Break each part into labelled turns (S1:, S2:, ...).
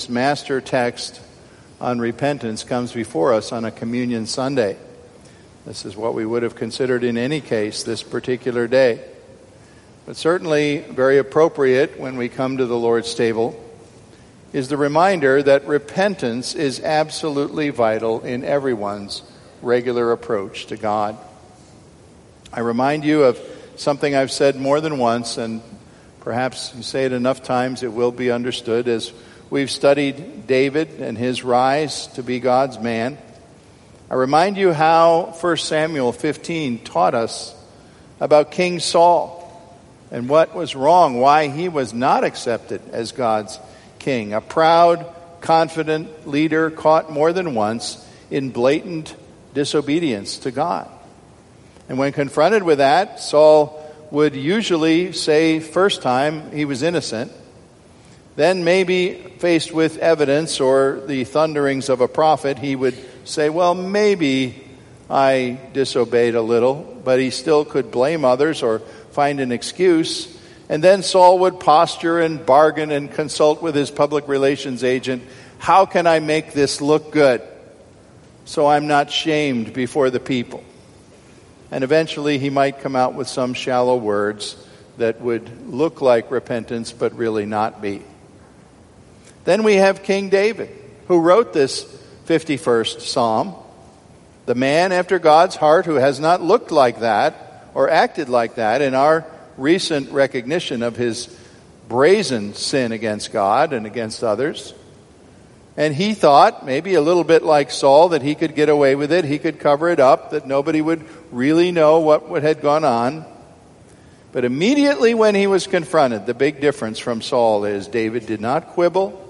S1: This master text on repentance comes before us on a communion Sunday. This is what we would have considered in any case this particular day. But certainly very appropriate when we come to the Lord's table is the reminder that repentance is absolutely vital in everyone's regular approach to God. I remind you of something I've said more than once, and perhaps you say it enough times it will be understood as We've studied David and his rise to be God's man. I remind you how 1 Samuel 15 taught us about King Saul and what was wrong, why he was not accepted as God's king. A proud, confident leader caught more than once in blatant disobedience to God. And when confronted with that, Saul would usually say, first time, he was innocent. Then, maybe faced with evidence or the thunderings of a prophet, he would say, Well, maybe I disobeyed a little, but he still could blame others or find an excuse. And then Saul would posture and bargain and consult with his public relations agent how can I make this look good so I'm not shamed before the people? And eventually he might come out with some shallow words that would look like repentance but really not be. Then we have King David, who wrote this 51st Psalm. The man after God's heart who has not looked like that or acted like that in our recent recognition of his brazen sin against God and against others. And he thought, maybe a little bit like Saul, that he could get away with it, he could cover it up, that nobody would really know what had gone on. But immediately when he was confronted, the big difference from Saul is David did not quibble,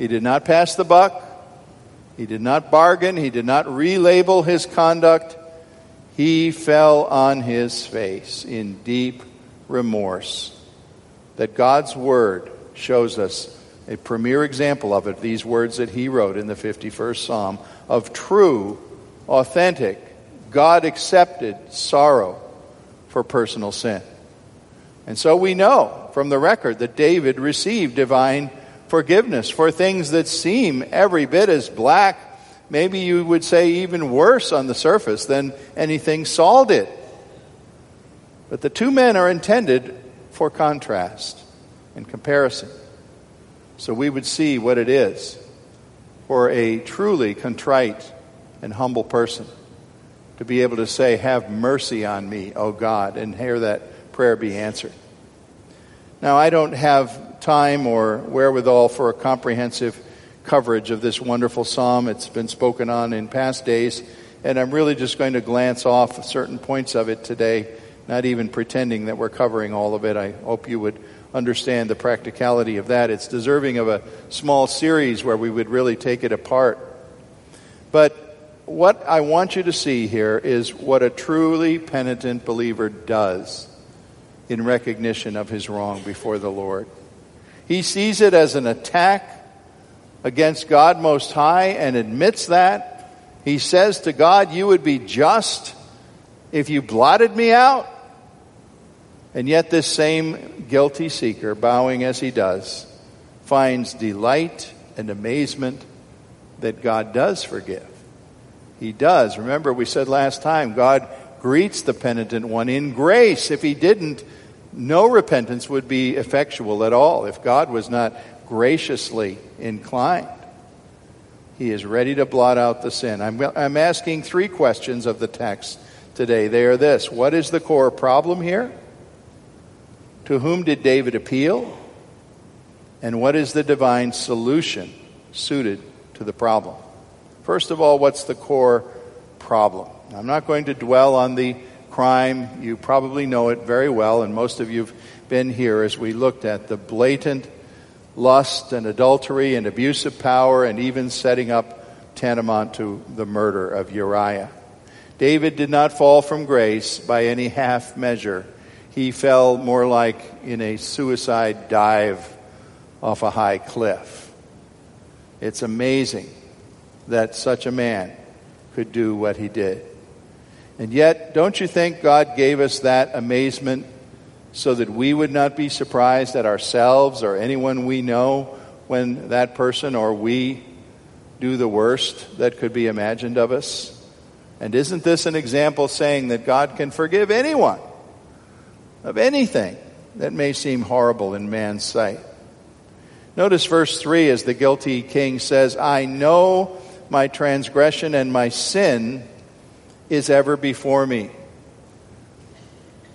S1: he did not pass the buck. He did not bargain. He did not relabel his conduct. He fell on his face in deep remorse. That God's Word shows us a premier example of it, these words that he wrote in the 51st Psalm of true, authentic, God accepted sorrow for personal sin. And so we know from the record that David received divine forgiveness for things that seem every bit as black, maybe you would say even worse on the surface than anything Saul did. But the two men are intended for contrast and comparison. So we would see what it is for a truly contrite and humble person to be able to say, Have mercy on me, O God, and hear that prayer be answered. Now, I don't have time or wherewithal for a comprehensive coverage of this wonderful psalm. It's been spoken on in past days, and I'm really just going to glance off certain points of it today, not even pretending that we're covering all of it. I hope you would understand the practicality of that. It's deserving of a small series where we would really take it apart. But what I want you to see here is what a truly penitent believer does in recognition of his wrong before the Lord. He sees it as an attack against God Most High and admits that. He says to God, You would be just if you blotted me out. And yet, this same guilty seeker, bowing as he does, finds delight and amazement that God does forgive. He does. Remember, we said last time, God greets the penitent one in grace. If he didn't, no repentance would be effectual at all if God was not graciously inclined. He is ready to blot out the sin. I'm, I'm asking three questions of the text today. They are this What is the core problem here? To whom did David appeal? And what is the divine solution suited to the problem? First of all, what's the core problem. I'm not going to dwell on the crime. You probably know it very well, and most of you have been here as we looked at the blatant lust and adultery and abuse of power and even setting up tantamount to the murder of Uriah. David did not fall from grace by any half measure. He fell more like in a suicide dive off a high cliff. It's amazing that such a man could do what he did. And yet, don't you think God gave us that amazement so that we would not be surprised at ourselves or anyone we know when that person or we do the worst that could be imagined of us? And isn't this an example saying that God can forgive anyone of anything that may seem horrible in man's sight? Notice verse 3 as the guilty king says, I know my transgression and my sin is ever before me.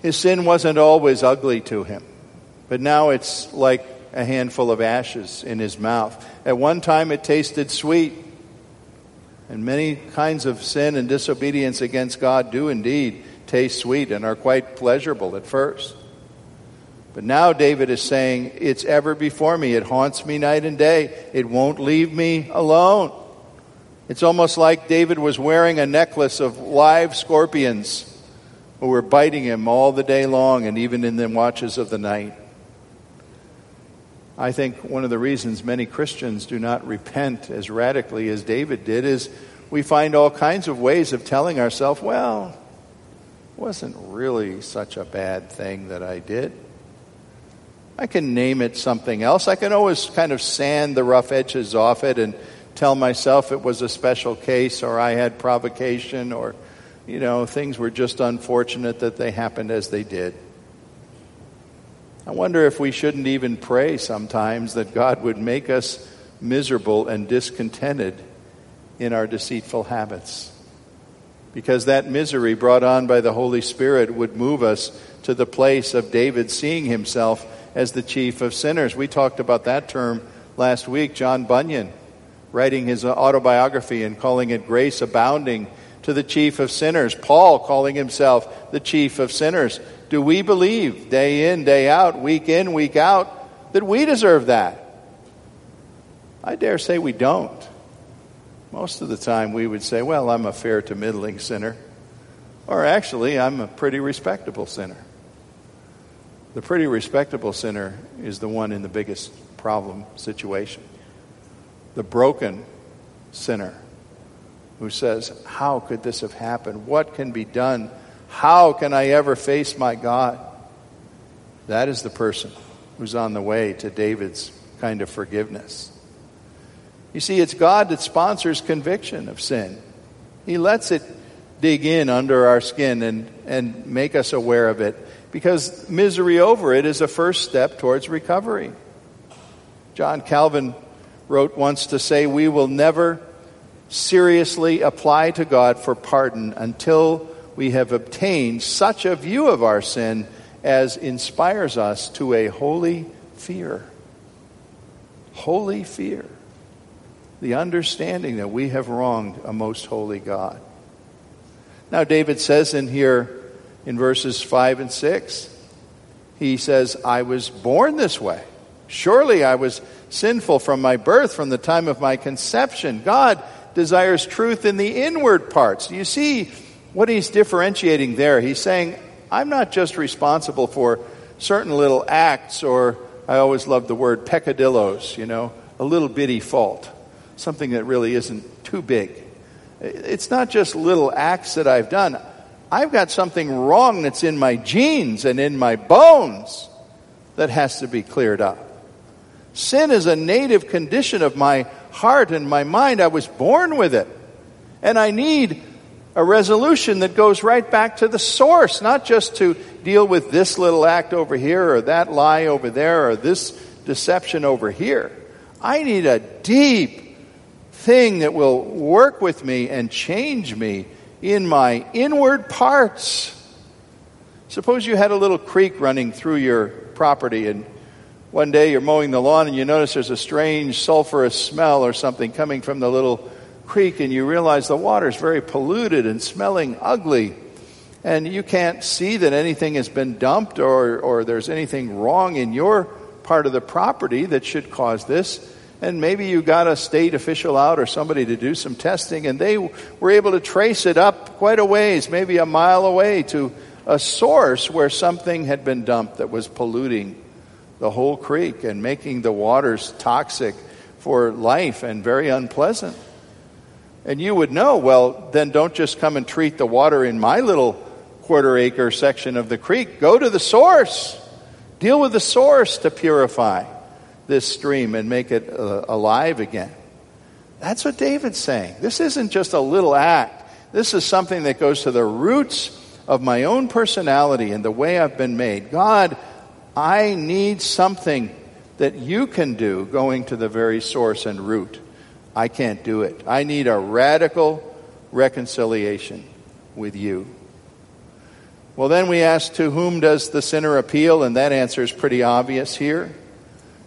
S1: His sin wasn't always ugly to him, but now it's like a handful of ashes in his mouth. At one time it tasted sweet, and many kinds of sin and disobedience against God do indeed taste sweet and are quite pleasurable at first. But now David is saying, It's ever before me. It haunts me night and day. It won't leave me alone. It's almost like David was wearing a necklace of live scorpions who were biting him all the day long and even in the watches of the night. I think one of the reasons many Christians do not repent as radically as David did is we find all kinds of ways of telling ourselves, well, it wasn't really such a bad thing that I did. I can name it something else. I can always kind of sand the rough edges off it and tell myself it was a special case or I had provocation or you know, things were just unfortunate that they happened as they did. I wonder if we shouldn't even pray sometimes that God would make us miserable and discontented in our deceitful habits. Because that misery brought on by the Holy Spirit would move us to the place of David seeing himself as the chief of sinners. We talked about that term last week. John Bunyan, writing his uh, autobiography and calling it Grace Abounding to the chief of sinners. Paul calling himself the chief of sinners. Do we believe day in, day out, week in, week out, that we deserve that? I dare say we don't. Most of the time we would say, well, I'm a fair to middling sinner. Or actually, I'm a pretty respectable sinner. The pretty respectable sinner is the one in the biggest problem situation. The broken sinner who says, How could this have happened? What can be done? How can I ever face my God? That is the person who's on the way to David's kind of forgiveness. You see, it's God that sponsors conviction of sin. He lets it dig in under our skin and, and make us aware of it because misery over it is a first step towards recovery. John Calvin wrote once to say, We will never seriously apply to God for pardon until we have obtained such a view of our sin as inspires us to a holy fear. Holy fear. The understanding that we have wronged a most holy God. Now, David says in here in verses 5 and 6, he says, I was born this way. Surely I was sinful from my birth, from the time of my conception. God desires truth in the inward parts. You see what he's differentiating there. He's saying, I'm not just responsible for certain little acts, or I always love the word peccadillos, you know, a little bitty fault, something that really isn't too big. It's not just little acts that I've done. I've got something wrong that's in my genes and in my bones that has to be cleared up. Sin is a native condition of my heart and my mind. I was born with it. And I need a resolution that goes right back to the source, not just to deal with this little act over here or that lie over there or this deception over here. I need a deep thing that will work with me and change me in my inward parts. Suppose you had a little creek running through your property and one day you're mowing the lawn and you notice there's a strange sulfurous smell or something coming from the little creek and you realize the water is very polluted and smelling ugly, and you can't see that anything has been dumped or, or there's anything wrong in your part of the property that should cause this, and maybe you got a state official out or somebody to do some testing, and they were able to trace it up quite a ways, maybe a mile away, to a source where something had been dumped that was polluting the whole creek and making the waters toxic for life and very unpleasant. And you would know, well, then don't just come and treat the water in my little quarter acre section of the creek. Go to the source. Deal with the source to purify this stream and make it uh, alive again. That's what David's saying. This isn't just a little act. This is something that goes to the roots of my own personality and the way I've been made. God, I need something that you can do going to the very source and root. I can't do it. I need a radical reconciliation with you. Well, then we ask, to whom does the sinner appeal? And that answer is pretty obvious here.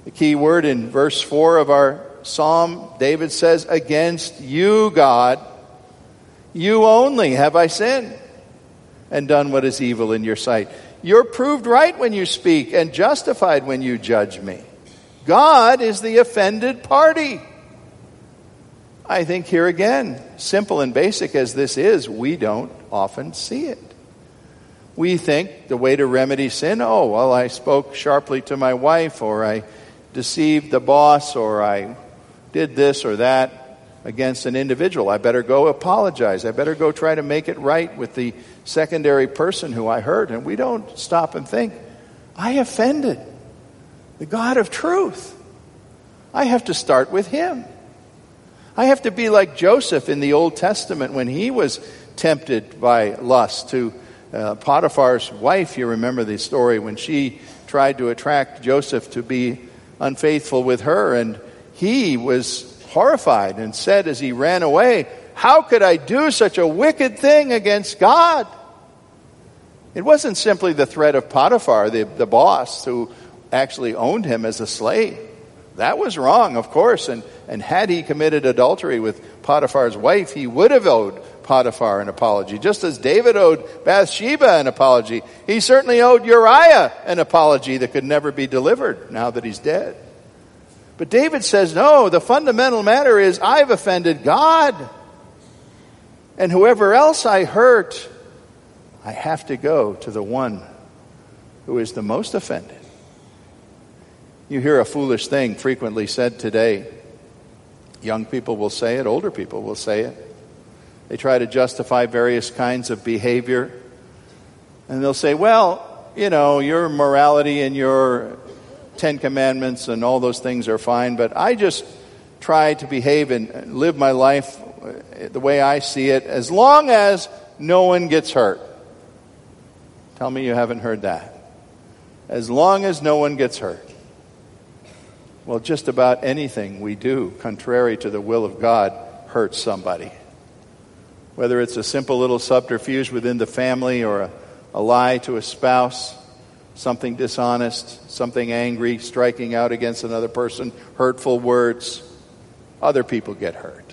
S1: The key word in verse 4 of our psalm, David says, Against you, God, you only have I sinned and done what is evil in your sight. You're proved right when you speak and justified when you judge me. God is the offended party. I think here again, simple and basic as this is, we don't often see it. We think the way to remedy sin, oh, well, I spoke sharply to my wife, or I deceived the boss, or I did this or that against an individual. I better go apologize. I better go try to make it right with the secondary person who I hurt. And we don't stop and think, I offended the God of truth. I have to start with Him. I have to be like Joseph in the Old Testament when he was tempted by lust to uh, Potiphar's wife, you remember the story when she tried to attract Joseph to be unfaithful with her, and he was horrified and said as he ran away, How could I do such a wicked thing against God? It wasn't simply the threat of Potiphar, the, the boss, who actually owned him as a slave. That was wrong, of course, and, and had he committed adultery with Potiphar's wife, he would have owed Potiphar an apology. Just as David owed Bathsheba an apology, he certainly owed Uriah an apology that could never be delivered now that he's dead. But David says, no, the fundamental matter is I've offended God. And whoever else I hurt, I have to go to the one who is the most offended. You hear a foolish thing frequently said today. Young people will say it, older people will say it. They try to justify various kinds of behavior. And they'll say, well, you know, your morality and your Ten Commandments and all those things are fine, but I just try to behave and live my life uh, the way I see it as long as no one gets hurt. Tell me you haven't heard that. As long as no one gets hurt. Well, just about anything we do, contrary to the will of God, hurts somebody whether it's a simple little subterfuge within the family or a, a lie to a spouse, something dishonest, something angry, striking out against another person, hurtful words, other people get hurt.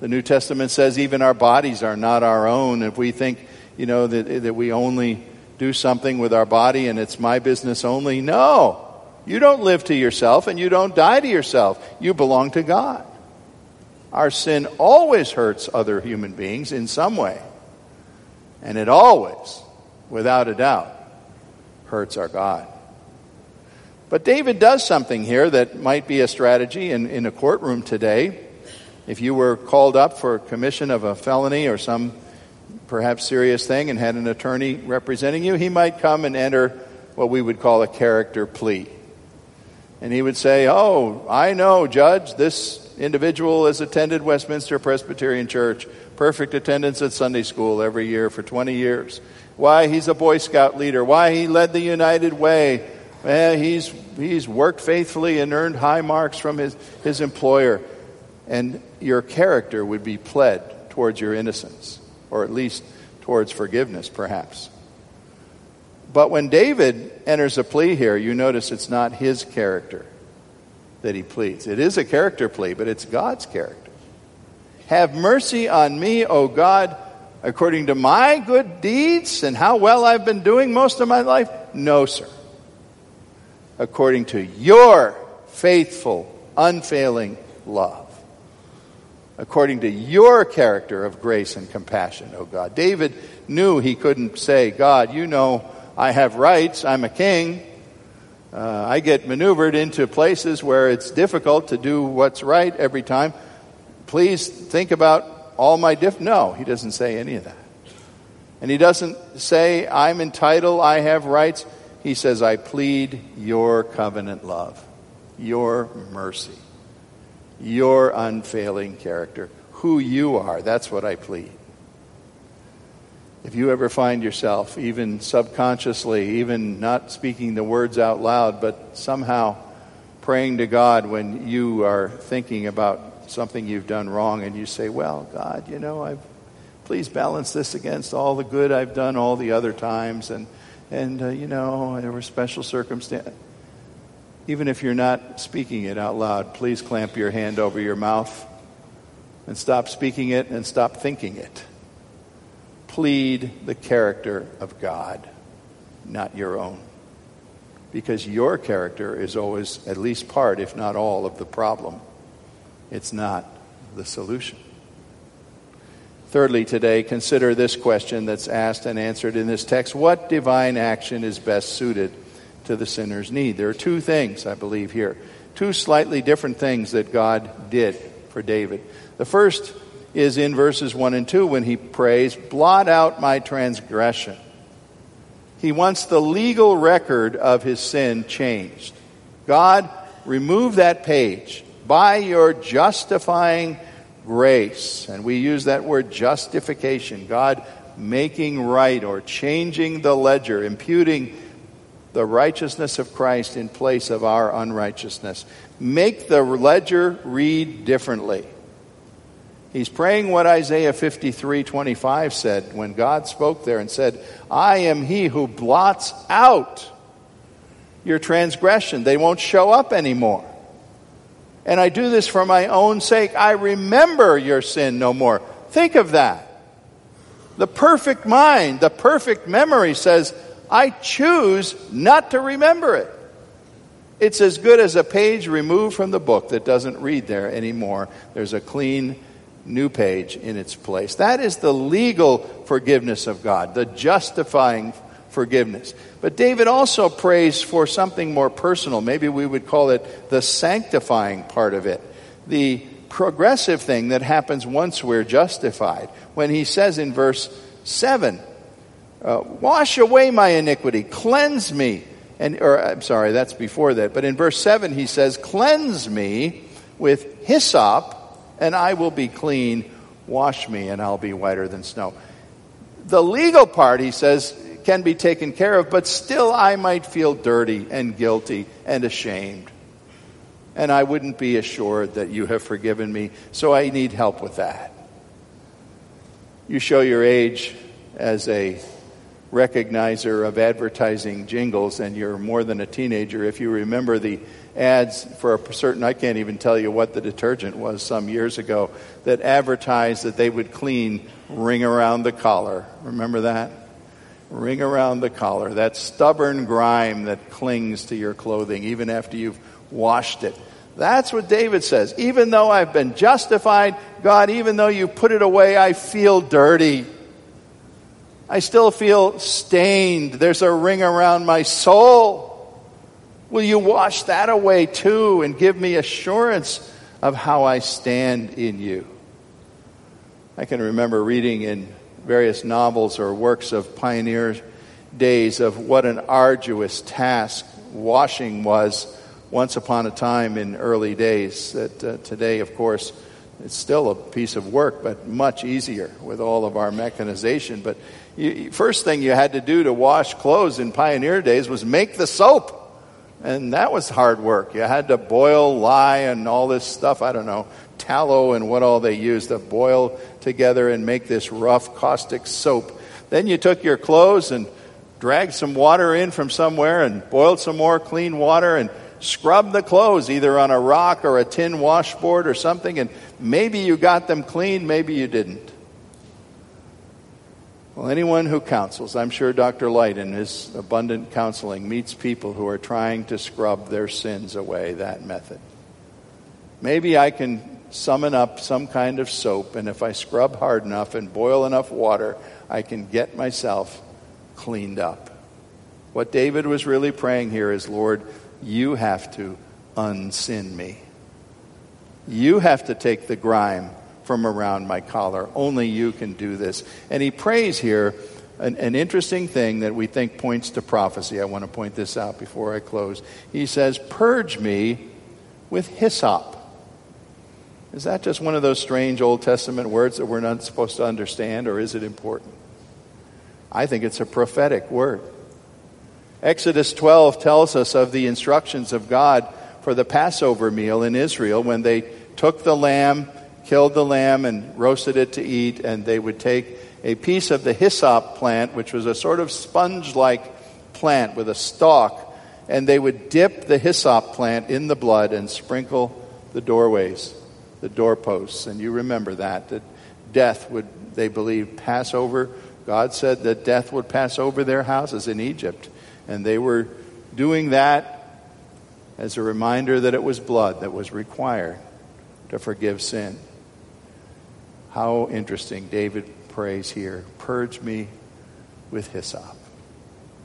S1: The New Testament says even our bodies are not our own. If we think, you know, that, that we only do something with our body and it's my business only, no. You don't live to yourself and you don't die to yourself. You belong to God. Our sin always hurts other human beings in some way. And it always, without a doubt, hurts our God. But David does something here that might be a strategy in, in a courtroom today. If you were called up for commission of a felony or some perhaps serious thing and had an attorney representing you, he might come and enter what we would call a character plea. And he would say, Oh, I know, Judge, this individual has attended Westminster Presbyterian Church, perfect attendance at Sunday school every year for 20 years. Why he's a Boy Scout leader, why he led the United Way. Eh, he's, he's worked faithfully and earned high marks from his, his employer. And your character would be pled towards your innocence, or at least towards forgiveness, perhaps. But when David enters a plea here, you notice it's not his character that he pleads. It is a character plea, but it's God's character. have mercy on me, O God, according to my good deeds and how well I've been doing most of my life? No, sir. According to your faithful, unfailing love. According to your character of grace and compassion, O God. David knew he couldn't say, God, you know I have rights, I'm a king. Uh, I get maneuvered into places where it's difficult to do what's right every time. Please think about all my diff. No, he doesn't say any of that. And he doesn't say, I'm entitled, I have rights. He says, I plead your covenant love, your mercy, your unfailing character, who you are. That's what I plead. If you ever find yourself, even subconsciously, even not speaking the words out loud, but somehow praying to God when you are thinking about something you've done wrong, and you say, Well, God, you know, I've, please balance this against all the good I've done all the other times, and, and uh, you know, there were special circumstances. Even if you're not speaking it out loud, please clamp your hand over your mouth and stop speaking it and stop thinking it plead the character of God, not your own. Because your character is always at least part, if not all, of the problem. It's not the solution. Thirdly, today, consider this question that's asked and answered in this text What divine action is best suited to the sinner's need? There are two things, I believe, here. Two slightly different things that God did for David. The first is in verses 1 and 2 when he prays, Blot out my transgression. He wants the legal record of his sin changed. God, remove that page by your justifying grace. And we use that word justification. God making right or changing the ledger, imputing the righteousness of Christ in place of our unrighteousness. Make the ledger read differently. He's praying what Isaiah 53 25 said when God spoke there and said, I am he who blots out your transgression. They won't show up anymore. And I do this for my own sake. I remember your sin no more. Think of that. The perfect mind, the perfect memory says, I choose not to remember it. It's as good as a page removed from the book that doesn't read there anymore. There's a clean new page in its place. That is the legal forgiveness of God, the justifying forgiveness. But David also prays for something more personal. Maybe we would call it the sanctifying part of it. The progressive thing that happens once we're justified. When he says in verse 7, uh, wash away my iniquity, cleanse me. And, or I'm sorry, that's before that. But in verse 7, he says, cleanse me with hyssop and I will be clean. Wash me, and I'll be whiter than snow. The legal part, he says, can be taken care of, but still I might feel dirty and guilty and ashamed. And I wouldn't be assured that you have forgiven me, so I need help with that. You show your age as a recognizer of advertising jingles, and you're more than a teenager if you remember the ads for a certain, I can't even tell you what the detergent was some years ago, that advertised that they would clean ring around the collar. Remember that? Ring around the collar, that stubborn grime that clings to your clothing even after you've washed it. That's what David says. Even though I've been justified, God, even though you put it away, I feel dirty. I still feel stained. There's a ring around my soul. Will you wash that away too and give me assurance of how I stand in you? I can remember reading in various novels or works of pioneer days of what an arduous task washing was once upon a time in early days. That uh, today, of course, it's still a piece of work, but much easier with all of our mechanization. But you, first thing you had to do to wash clothes in pioneer days was make the soap. And that was hard work. You had to boil lye and all this stuff, I don't know, tallow and what all they used to boil together and make this rough caustic soap. Then you took your clothes and dragged some water in from somewhere and boiled some more clean water and scrubbed the clothes either on a rock or a tin washboard or something, and maybe you got them clean, maybe you didn't. Well, anyone who counsels, I'm sure Dr. Light in his abundant counseling meets people who are trying to scrub their sins away that method. Maybe I can summon up some kind of soap, and if I scrub hard enough and boil enough water, I can get myself cleaned up. What David was really praying here is, Lord, you have to unsin me. You have to take the grime from around my collar. Only you can do this. And he prays here an, an, interesting thing that we think points to prophecy. I want to point this out before I close. He says, Purge me with hyssop. Is that just one of those strange Old Testament words that we're not supposed to understand, or is it important? I think it's a prophetic word. Exodus 12 tells us of the instructions of God for the Passover meal in Israel when they took the lamb killed the lamb and roasted it to eat, and they would take a piece of the hyssop plant, which was a sort of sponge like plant with a stalk, and they would dip the hyssop plant in the blood and sprinkle the doorways, the doorposts. And you remember that, that death would, they believed, pass over. God said that death would pass over their houses in Egypt. And they were doing that as a reminder that it was blood that was required to forgive sin. How interesting. David prays here Purge me with hyssop.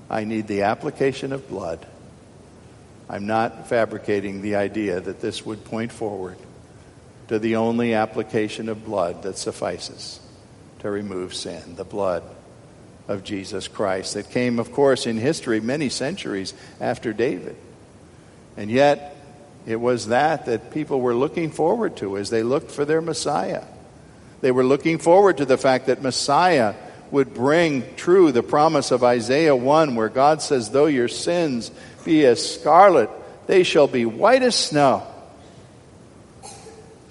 S1: I need the application of blood. I'm not fabricating the idea that this would point forward to the only application of blood that suffices to remove sin the blood of Jesus Christ that came, of course, in history many centuries after David. And yet, it was that that people were looking forward to as they looked for their Messiah. They were looking forward to the fact that Messiah would bring true the promise of Isaiah 1, where God says, Though your sins be as scarlet, they shall be white as snow.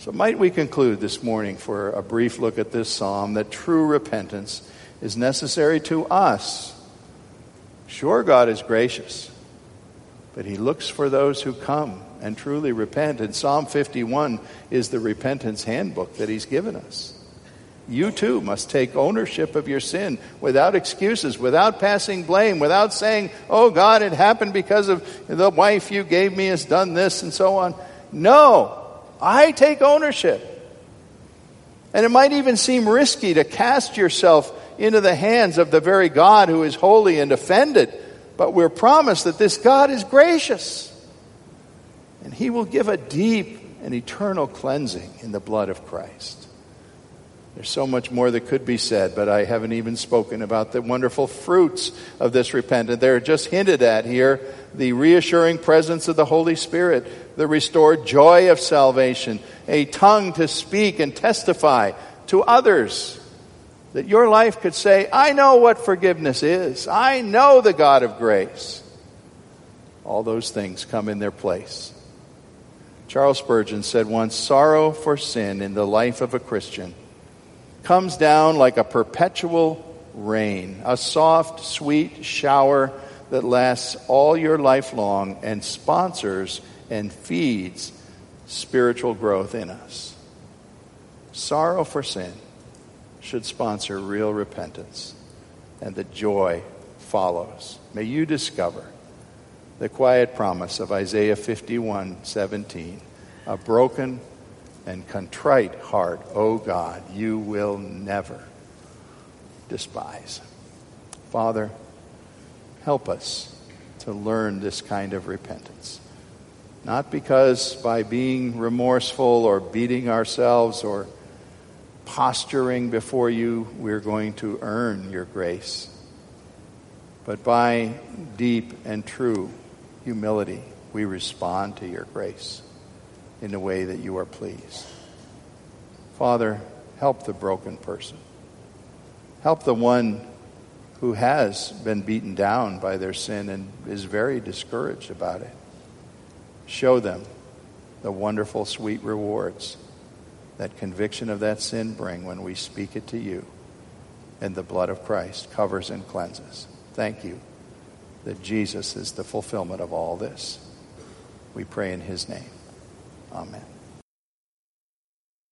S1: So, might we conclude this morning for a brief look at this psalm that true repentance is necessary to us? Sure, God is gracious, but He looks for those who come and truly repent. And Psalm 51 is the repentance handbook that He's given us. You too must take ownership of your sin without excuses, without passing blame, without saying, Oh God, it happened because of the wife you gave me has done this and so on. No, I take ownership. And it might even seem risky to cast yourself into the hands of the very God who is holy and offended. But we're promised that this God is gracious. And he will give a deep and eternal cleansing in the blood of Christ. There's so much more that could be said, but I haven't even spoken about the wonderful fruits of this repentance. They're just hinted at here the reassuring presence of the Holy Spirit, the restored joy of salvation, a tongue to speak and testify to others. That your life could say, I know what forgiveness is. I know the God of grace. All those things come in their place. Charles Spurgeon said once sorrow for sin in the life of a Christian comes down like a perpetual rain, a soft, sweet shower that lasts all your life long and sponsors and feeds spiritual growth in us. Sorrow for sin should sponsor real repentance, and the joy follows. May you discover the quiet promise of Isaiah 51 17, a broken and contrite heart, O oh God, you will never despise. Father, help us to learn this kind of repentance. Not because by being remorseful or beating ourselves or posturing before you we're going to earn your grace, but by deep and true humility we respond to your grace in the way that you are pleased. Father, help the broken person. Help the one who has been beaten down by their sin and is very discouraged about it. Show them the wonderful, sweet rewards that conviction of that sin bring when we speak it to you and the blood of Christ covers and cleanses. Thank you that Jesus is the fulfillment of all this. We pray in his name. Amen.